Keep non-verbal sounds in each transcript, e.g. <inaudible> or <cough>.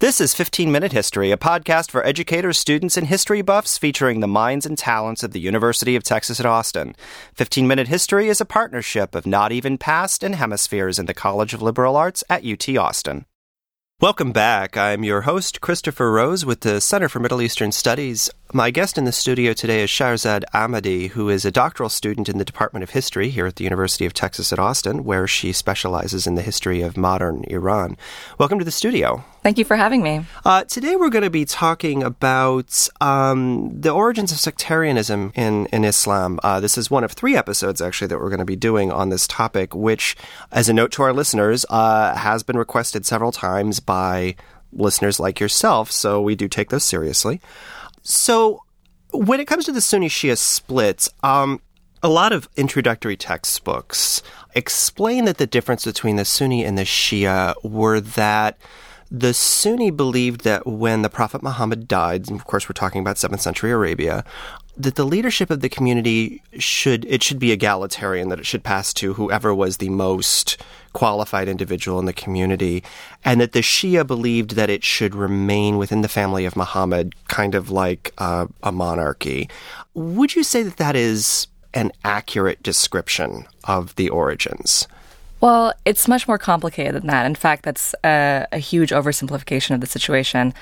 This is 15 Minute History, a podcast for educators, students, and history buffs featuring the minds and talents of the University of Texas at Austin. 15 Minute History is a partnership of Not Even Past and Hemispheres in the College of Liberal Arts at UT Austin. Welcome back. I'm your host, Christopher Rose, with the Center for Middle Eastern Studies. My guest in the studio today is Shahrzad Ahmadi, who is a doctoral student in the Department of History here at the University of Texas at Austin, where she specializes in the history of modern Iran. Welcome to the studio. Thank you for having me. Uh, today we're going to be talking about um, the origins of sectarianism in, in Islam. Uh, this is one of three episodes, actually, that we're going to be doing on this topic, which, as a note to our listeners, uh, has been requested several times by listeners like yourself, so we do take those seriously. So, when it comes to the Sunni Shia splits, um, a lot of introductory textbooks explain that the difference between the Sunni and the Shia were that the Sunni believed that when the Prophet Muhammad died, and of course we're talking about 7th century Arabia, that the leadership of the community should it should be egalitarian, that it should pass to whoever was the most qualified individual in the community, and that the Shia believed that it should remain within the family of Muhammad, kind of like uh, a monarchy. Would you say that that is an accurate description of the origins? Well, it's much more complicated than that. In fact, that's a, a huge oversimplification of the situation.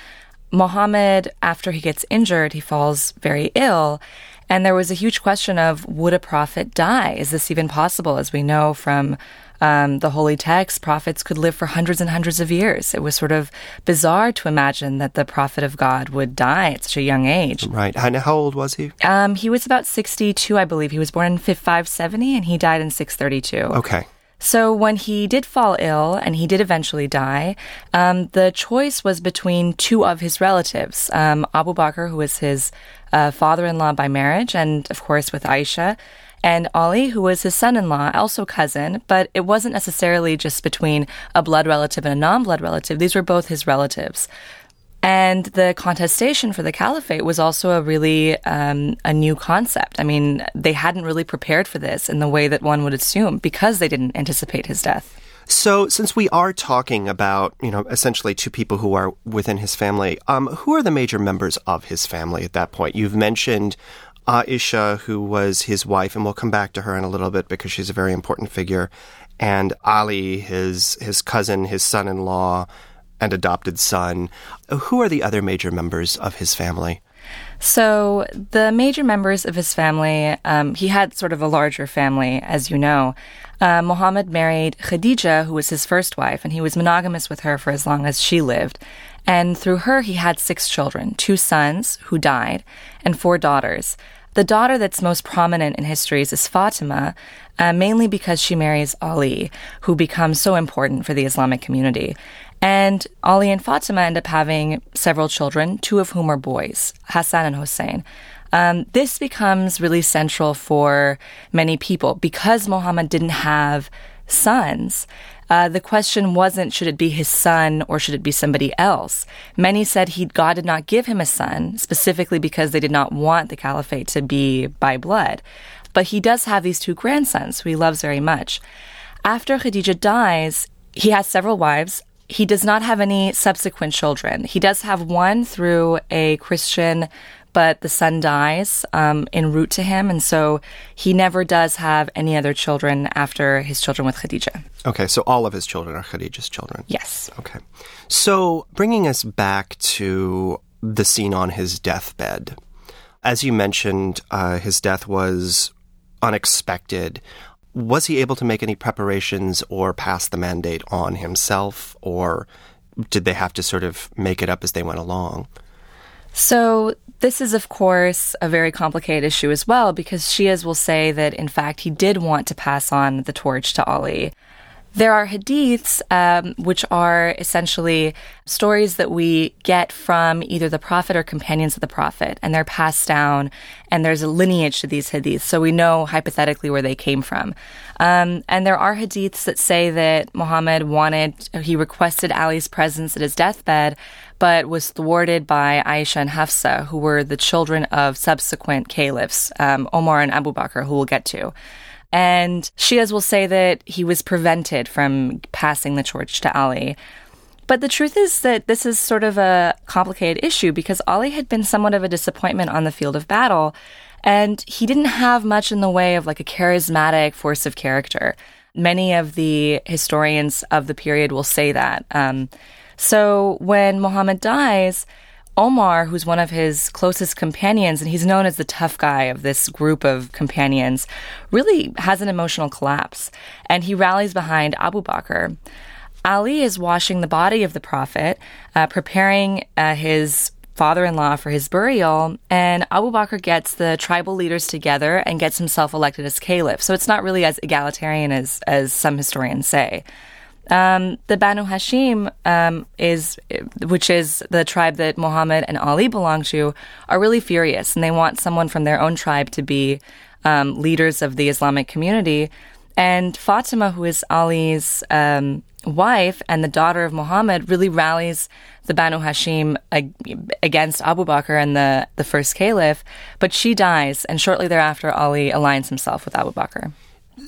Muhammad, after he gets injured, he falls very ill. And there was a huge question of would a prophet die? Is this even possible? As we know from um, the holy text, prophets could live for hundreds and hundreds of years. It was sort of bizarre to imagine that the prophet of God would die at such a young age. Right. And how old was he? Um, he was about 62, I believe. He was born in 570 and he died in 632. Okay. So when he did fall ill and he did eventually die, um, the choice was between two of his relatives, um, Abu Bakr, who was his uh, father-in-law by marriage, and of course with Aisha, and Ali, who was his son-in-law, also cousin, but it wasn't necessarily just between a blood relative and a non-blood relative. These were both his relatives. And the contestation for the caliphate was also a really um, a new concept. I mean, they hadn't really prepared for this in the way that one would assume because they didn't anticipate his death. So, since we are talking about, you know, essentially two people who are within his family, um, who are the major members of his family at that point? You've mentioned Aisha, who was his wife, and we'll come back to her in a little bit because she's a very important figure, and Ali, his his cousin, his son-in-law, and adopted son. Who are the other major members of his family? So, the major members of his family, um, he had sort of a larger family, as you know. Uh, Muhammad married Khadija, who was his first wife, and he was monogamous with her for as long as she lived. And through her, he had six children two sons who died, and four daughters. The daughter that's most prominent in histories is Fatima, uh, mainly because she marries Ali, who becomes so important for the Islamic community. And Ali and Fatima end up having several children, two of whom are boys, Hassan and Hussein. Um, this becomes really central for many people because Muhammad didn't have sons. Uh, the question wasn't should it be his son or should it be somebody else. Many said he God did not give him a son specifically because they did not want the caliphate to be by blood. But he does have these two grandsons who he loves very much. After Khadija dies, he has several wives. He does not have any subsequent children. He does have one through a Christian, but the son dies um, en route to him, and so he never does have any other children after his children with Khadija. Okay, so all of his children are Khadija's children. Yes. Okay. So bringing us back to the scene on his deathbed, as you mentioned, uh, his death was unexpected was he able to make any preparations or pass the mandate on himself, or did they have to sort of make it up as they went along? So, this is, of course, a very complicated issue as well because Shias will say that, in fact, he did want to pass on the torch to Ali. There are hadiths, um, which are essentially stories that we get from either the Prophet or companions of the Prophet, and they're passed down, and there's a lineage to these hadiths, so we know hypothetically where they came from. Um, and there are hadiths that say that Muhammad wanted, he requested Ali's presence at his deathbed, but was thwarted by Aisha and Hafsa, who were the children of subsequent caliphs, um, Omar and Abu Bakr, who we'll get to. And Shias will say that he was prevented from passing the torch to Ali. But the truth is that this is sort of a complicated issue because Ali had been somewhat of a disappointment on the field of battle, and he didn't have much in the way of like a charismatic force of character. Many of the historians of the period will say that. Um, so when Muhammad dies, Omar, who's one of his closest companions, and he's known as the tough guy of this group of companions, really has an emotional collapse. And he rallies behind Abu Bakr. Ali is washing the body of the Prophet, uh, preparing uh, his father in law for his burial, and Abu Bakr gets the tribal leaders together and gets himself elected as caliph. So it's not really as egalitarian as, as some historians say. Um, the Banu Hashim um, is, which is the tribe that Muhammad and Ali belong to, are really furious, and they want someone from their own tribe to be um, leaders of the Islamic community. And Fatima, who is Ali's um, wife and the daughter of Muhammad, really rallies the Banu Hashim against Abu Bakr and the, the first caliph, but she dies, and shortly thereafter, Ali aligns himself with Abu Bakr.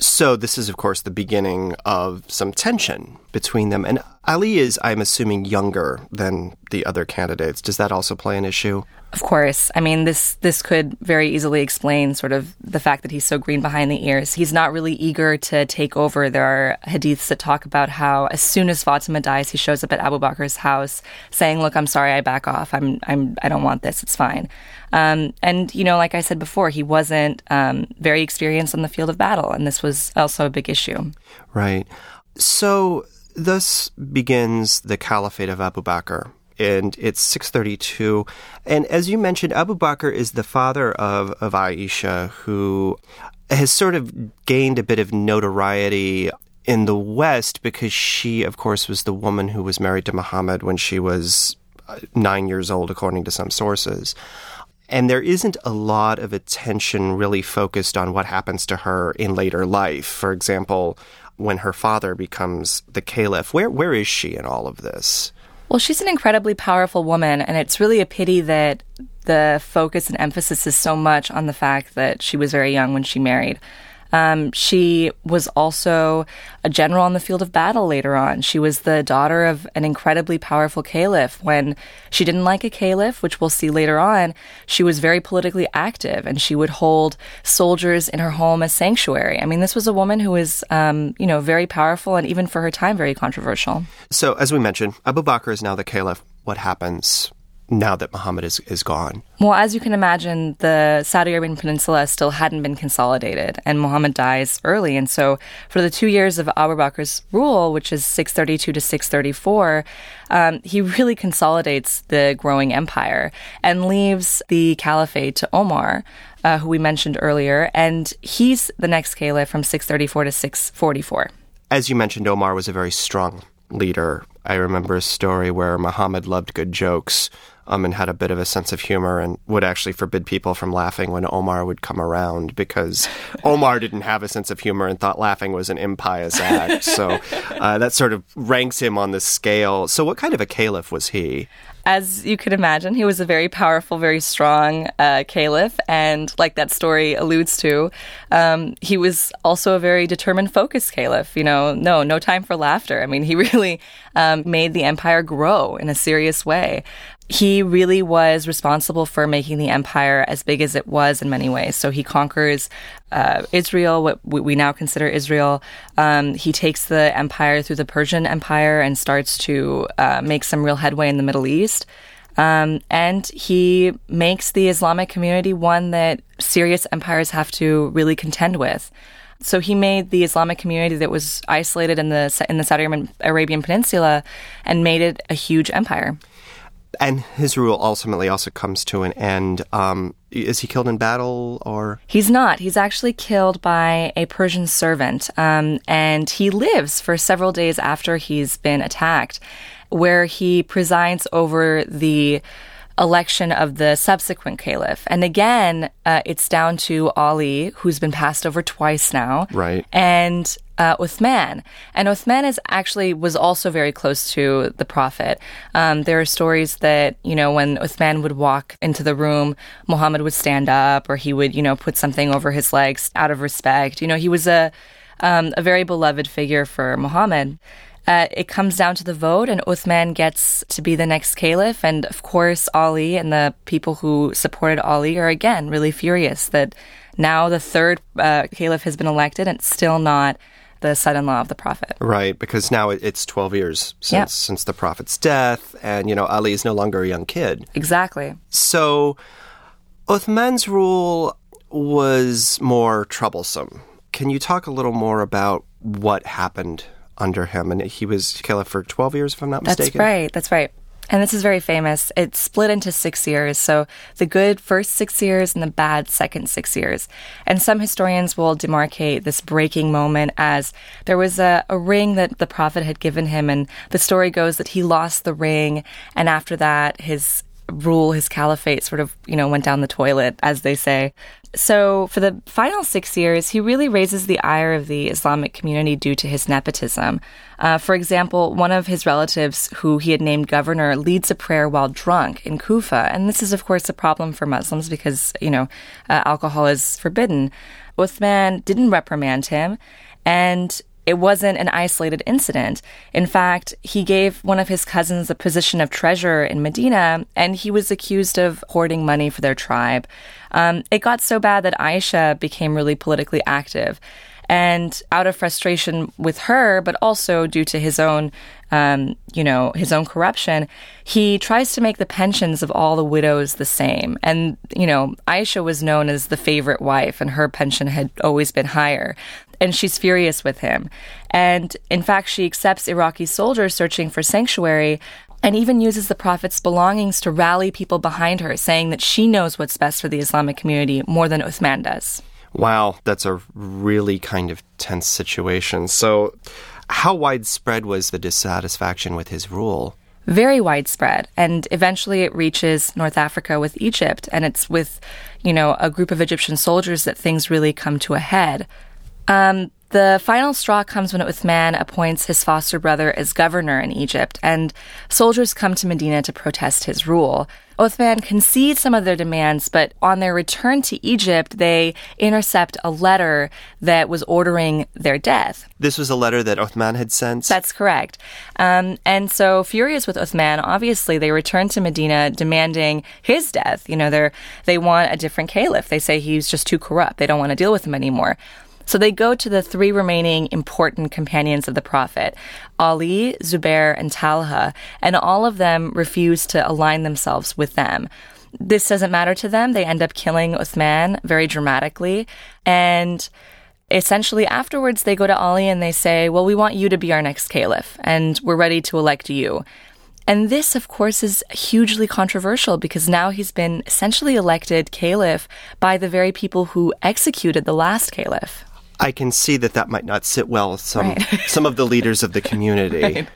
So this is, of course, the beginning of some tension between them. And Ali is, I'm assuming, younger than the other candidates. Does that also play an issue? Of course. I mean, this this could very easily explain sort of the fact that he's so green behind the ears. He's not really eager to take over. There are hadiths that talk about how as soon as Fatima dies, he shows up at Abu Bakr's house saying, "Look, I'm sorry, I back off. I'm I'm I don't want this. It's fine." Um, and you know, like I said before, he wasn't um, very experienced on the field of battle, and this was also a big issue. Right. So thus begins the Caliphate of Abu Bakr and it's 632. And as you mentioned, Abu Bakr is the father of, of Aisha, who has sort of gained a bit of notoriety in the West because she, of course, was the woman who was married to Muhammad when she was uh, nine years old, according to some sources. And there isn't a lot of attention really focused on what happens to her in later life. For example, when her father becomes the caliph, where where is she in all of this? Well, she's an incredibly powerful woman, and it's really a pity that the focus and emphasis is so much on the fact that she was very young when she married. Um, she was also a general on the field of battle later on. She was the daughter of an incredibly powerful caliph. When she didn't like a caliph, which we'll see later on, she was very politically active and she would hold soldiers in her home as sanctuary. I mean, this was a woman who was, um, you know, very powerful and even for her time, very controversial. So, as we mentioned, Abu Bakr is now the caliph. What happens now that Muhammad is, is gone? Well, as you can imagine, the Saudi Arabian Peninsula still hadn't been consolidated, and Muhammad dies early. And so, for the two years of Abu Bakr's rule, which is 632 to 634, um, he really consolidates the growing empire and leaves the caliphate to Omar. Uh, who we mentioned earlier, and he's the next caliph from 634 to 644. As you mentioned, Omar was a very strong leader. I remember a story where Muhammad loved good jokes um, and had a bit of a sense of humor and would actually forbid people from laughing when Omar would come around because <laughs> Omar didn't have a sense of humor and thought laughing was an impious act. <laughs> so uh, that sort of ranks him on the scale. So, what kind of a caliph was he? as you could imagine, he was a very powerful, very strong uh, caliph, and like that story alludes to, um, he was also a very determined, focused caliph. You know, no, no time for laughter. I mean, he <laughs> really um, made the empire grow in a serious way he really was responsible for making the empire as big as it was in many ways. So he conquers uh, Israel, what we now consider Israel. Um, he takes the empire through the Persian Empire and starts to uh, make some real headway in the Middle East. Um, and he makes the Islamic community one that serious empires have to really contend with. So he made the Islamic community that was isolated in the in the Saudi Arabian Peninsula and made it a huge empire and his rule ultimately also comes to an end. Um, is he killed in battle or? He's not. He's actually killed by a Persian servant, um, and he lives for several days after he's been attacked, where he presides over the election of the subsequent caliph. And again, uh, it's down to Ali, who's been passed over twice now. Right. And uh, Uthman. And Uthman is actually was also very close to the Prophet. Um, there are stories that, you know, when Uthman would walk into the room, Muhammad would stand up or he would, you know, put something over his legs out of respect. You know, he was a, um, a very beloved figure for Muhammad. Uh, it comes down to the vote, and Uthman gets to be the next caliph. And of course, Ali and the people who supported Ali are again really furious that now the third uh, caliph has been elected and it's still not the son-in-law of the prophet. Right, because now it's 12 years since yeah. since the prophet's death and you know Ali is no longer a young kid. Exactly. So Uthman's rule was more troublesome. Can you talk a little more about what happened under him? And he was caliph for 12 years, if I'm not mistaken. That's right. That's right. And this is very famous. It's split into six years. So the good first six years and the bad second six years. And some historians will demarcate this breaking moment as there was a, a ring that the prophet had given him. And the story goes that he lost the ring. And after that, his rule, his caliphate sort of, you know, went down the toilet, as they say. So for the final six years, he really raises the ire of the Islamic community due to his nepotism. Uh, for example, one of his relatives, who he had named governor, leads a prayer while drunk in Kufa. And this is, of course, a problem for Muslims because, you know, uh, alcohol is forbidden. Uthman didn't reprimand him. And it wasn't an isolated incident. In fact, he gave one of his cousins a position of treasurer in Medina, and he was accused of hoarding money for their tribe. Um, it got so bad that Aisha became really politically active. And out of frustration with her, but also due to his own, um, you know, his own corruption, he tries to make the pensions of all the widows the same. And, you know, Aisha was known as the favorite wife, and her pension had always been higher and she's furious with him. And in fact, she accepts Iraqi soldiers searching for sanctuary and even uses the Prophet's belongings to rally people behind her, saying that she knows what's best for the Islamic community more than Uthman does. Wow, that's a really kind of tense situation. So, how widespread was the dissatisfaction with his rule? Very widespread. And eventually it reaches North Africa with Egypt. And it's with, you know, a group of Egyptian soldiers that things really come to a head. Um, the final straw comes when Uthman appoints his foster brother as governor in Egypt, and soldiers come to Medina to protest his rule. Uthman concedes some of their demands, but on their return to Egypt, they intercept a letter that was ordering their death. This was a letter that Uthman had sent? That's correct. Um, and so, furious with Uthman, obviously, they return to Medina demanding his death. You know, they they want a different caliph. They say he's just too corrupt. They don't want to deal with him anymore. So they go to the three remaining important companions of the Prophet Ali, Zubair, and Talha, and all of them refuse to align themselves with them. This doesn't matter to them. They end up killing Uthman very dramatically. And essentially afterwards they go to Ali and they say, Well, we want you to be our next caliph, and we're ready to elect you. And this, of course, is hugely controversial because now he's been essentially elected caliph by the very people who executed the last caliph. I can see that that might not sit well with some right. some of the leaders of the <laughs> community. Right.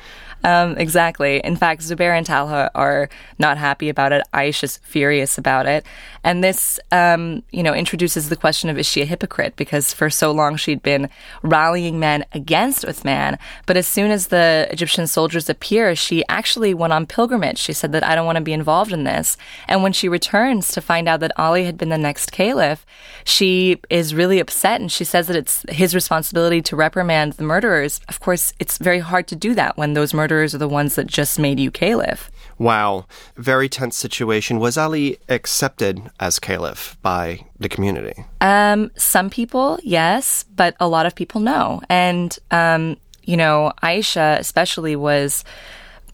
Um, exactly. In fact, Zubair and Talha are not happy about it. Aisha's furious about it. And this, um, you know, introduces the question of is she a hypocrite? Because for so long she'd been rallying men against Uthman. But as soon as the Egyptian soldiers appear, she actually went on pilgrimage. She said that I don't want to be involved in this. And when she returns to find out that Ali had been the next caliph, she is really upset and she says that it's his responsibility to reprimand the murderers. Of course, it's very hard to do that when those murderers murderers are the ones that just made you caliph. Wow. Very tense situation. Was Ali accepted as caliph by the community? Um, some people, yes, but a lot of people, no. And, um, you know, Aisha especially was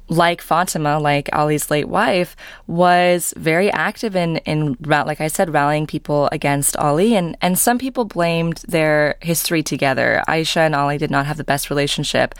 like Fatima, like Ali's late wife, was very active in, in like I said, rallying people against Ali. And, and some people blamed their history together. Aisha and Ali did not have the best relationship.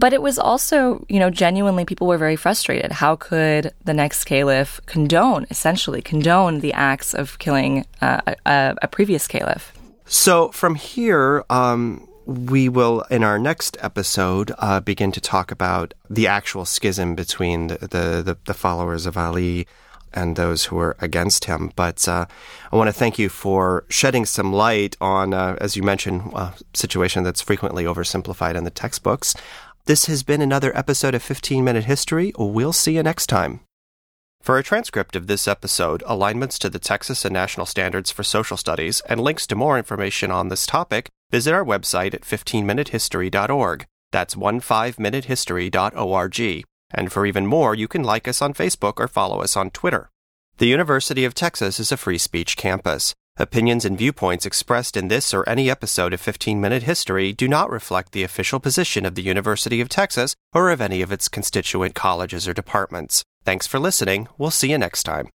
But it was also, you know, genuinely people were very frustrated. How could the next caliph condone, essentially, condone the acts of killing uh, a, a, previous caliph? So from here, um, we will, in our next episode, uh, begin to talk about the actual schism between the, the, the, the followers of Ali and those who were against him. But uh, I want to thank you for shedding some light on, uh, as you mentioned, a situation that's frequently oversimplified in the textbooks. This has been another episode of 15 Minute History. We'll see you next time. For a transcript of this episode, alignments to the Texas and National Standards for Social Studies, and links to more information on this topic, visit our website at 15minutehistory.org. That's 15minutehistory.org. And for even more, you can like us on Facebook or follow us on Twitter. The University of Texas is a free speech campus. Opinions and viewpoints expressed in this or any episode of 15 Minute History do not reflect the official position of the University of Texas or of any of its constituent colleges or departments. Thanks for listening. We'll see you next time.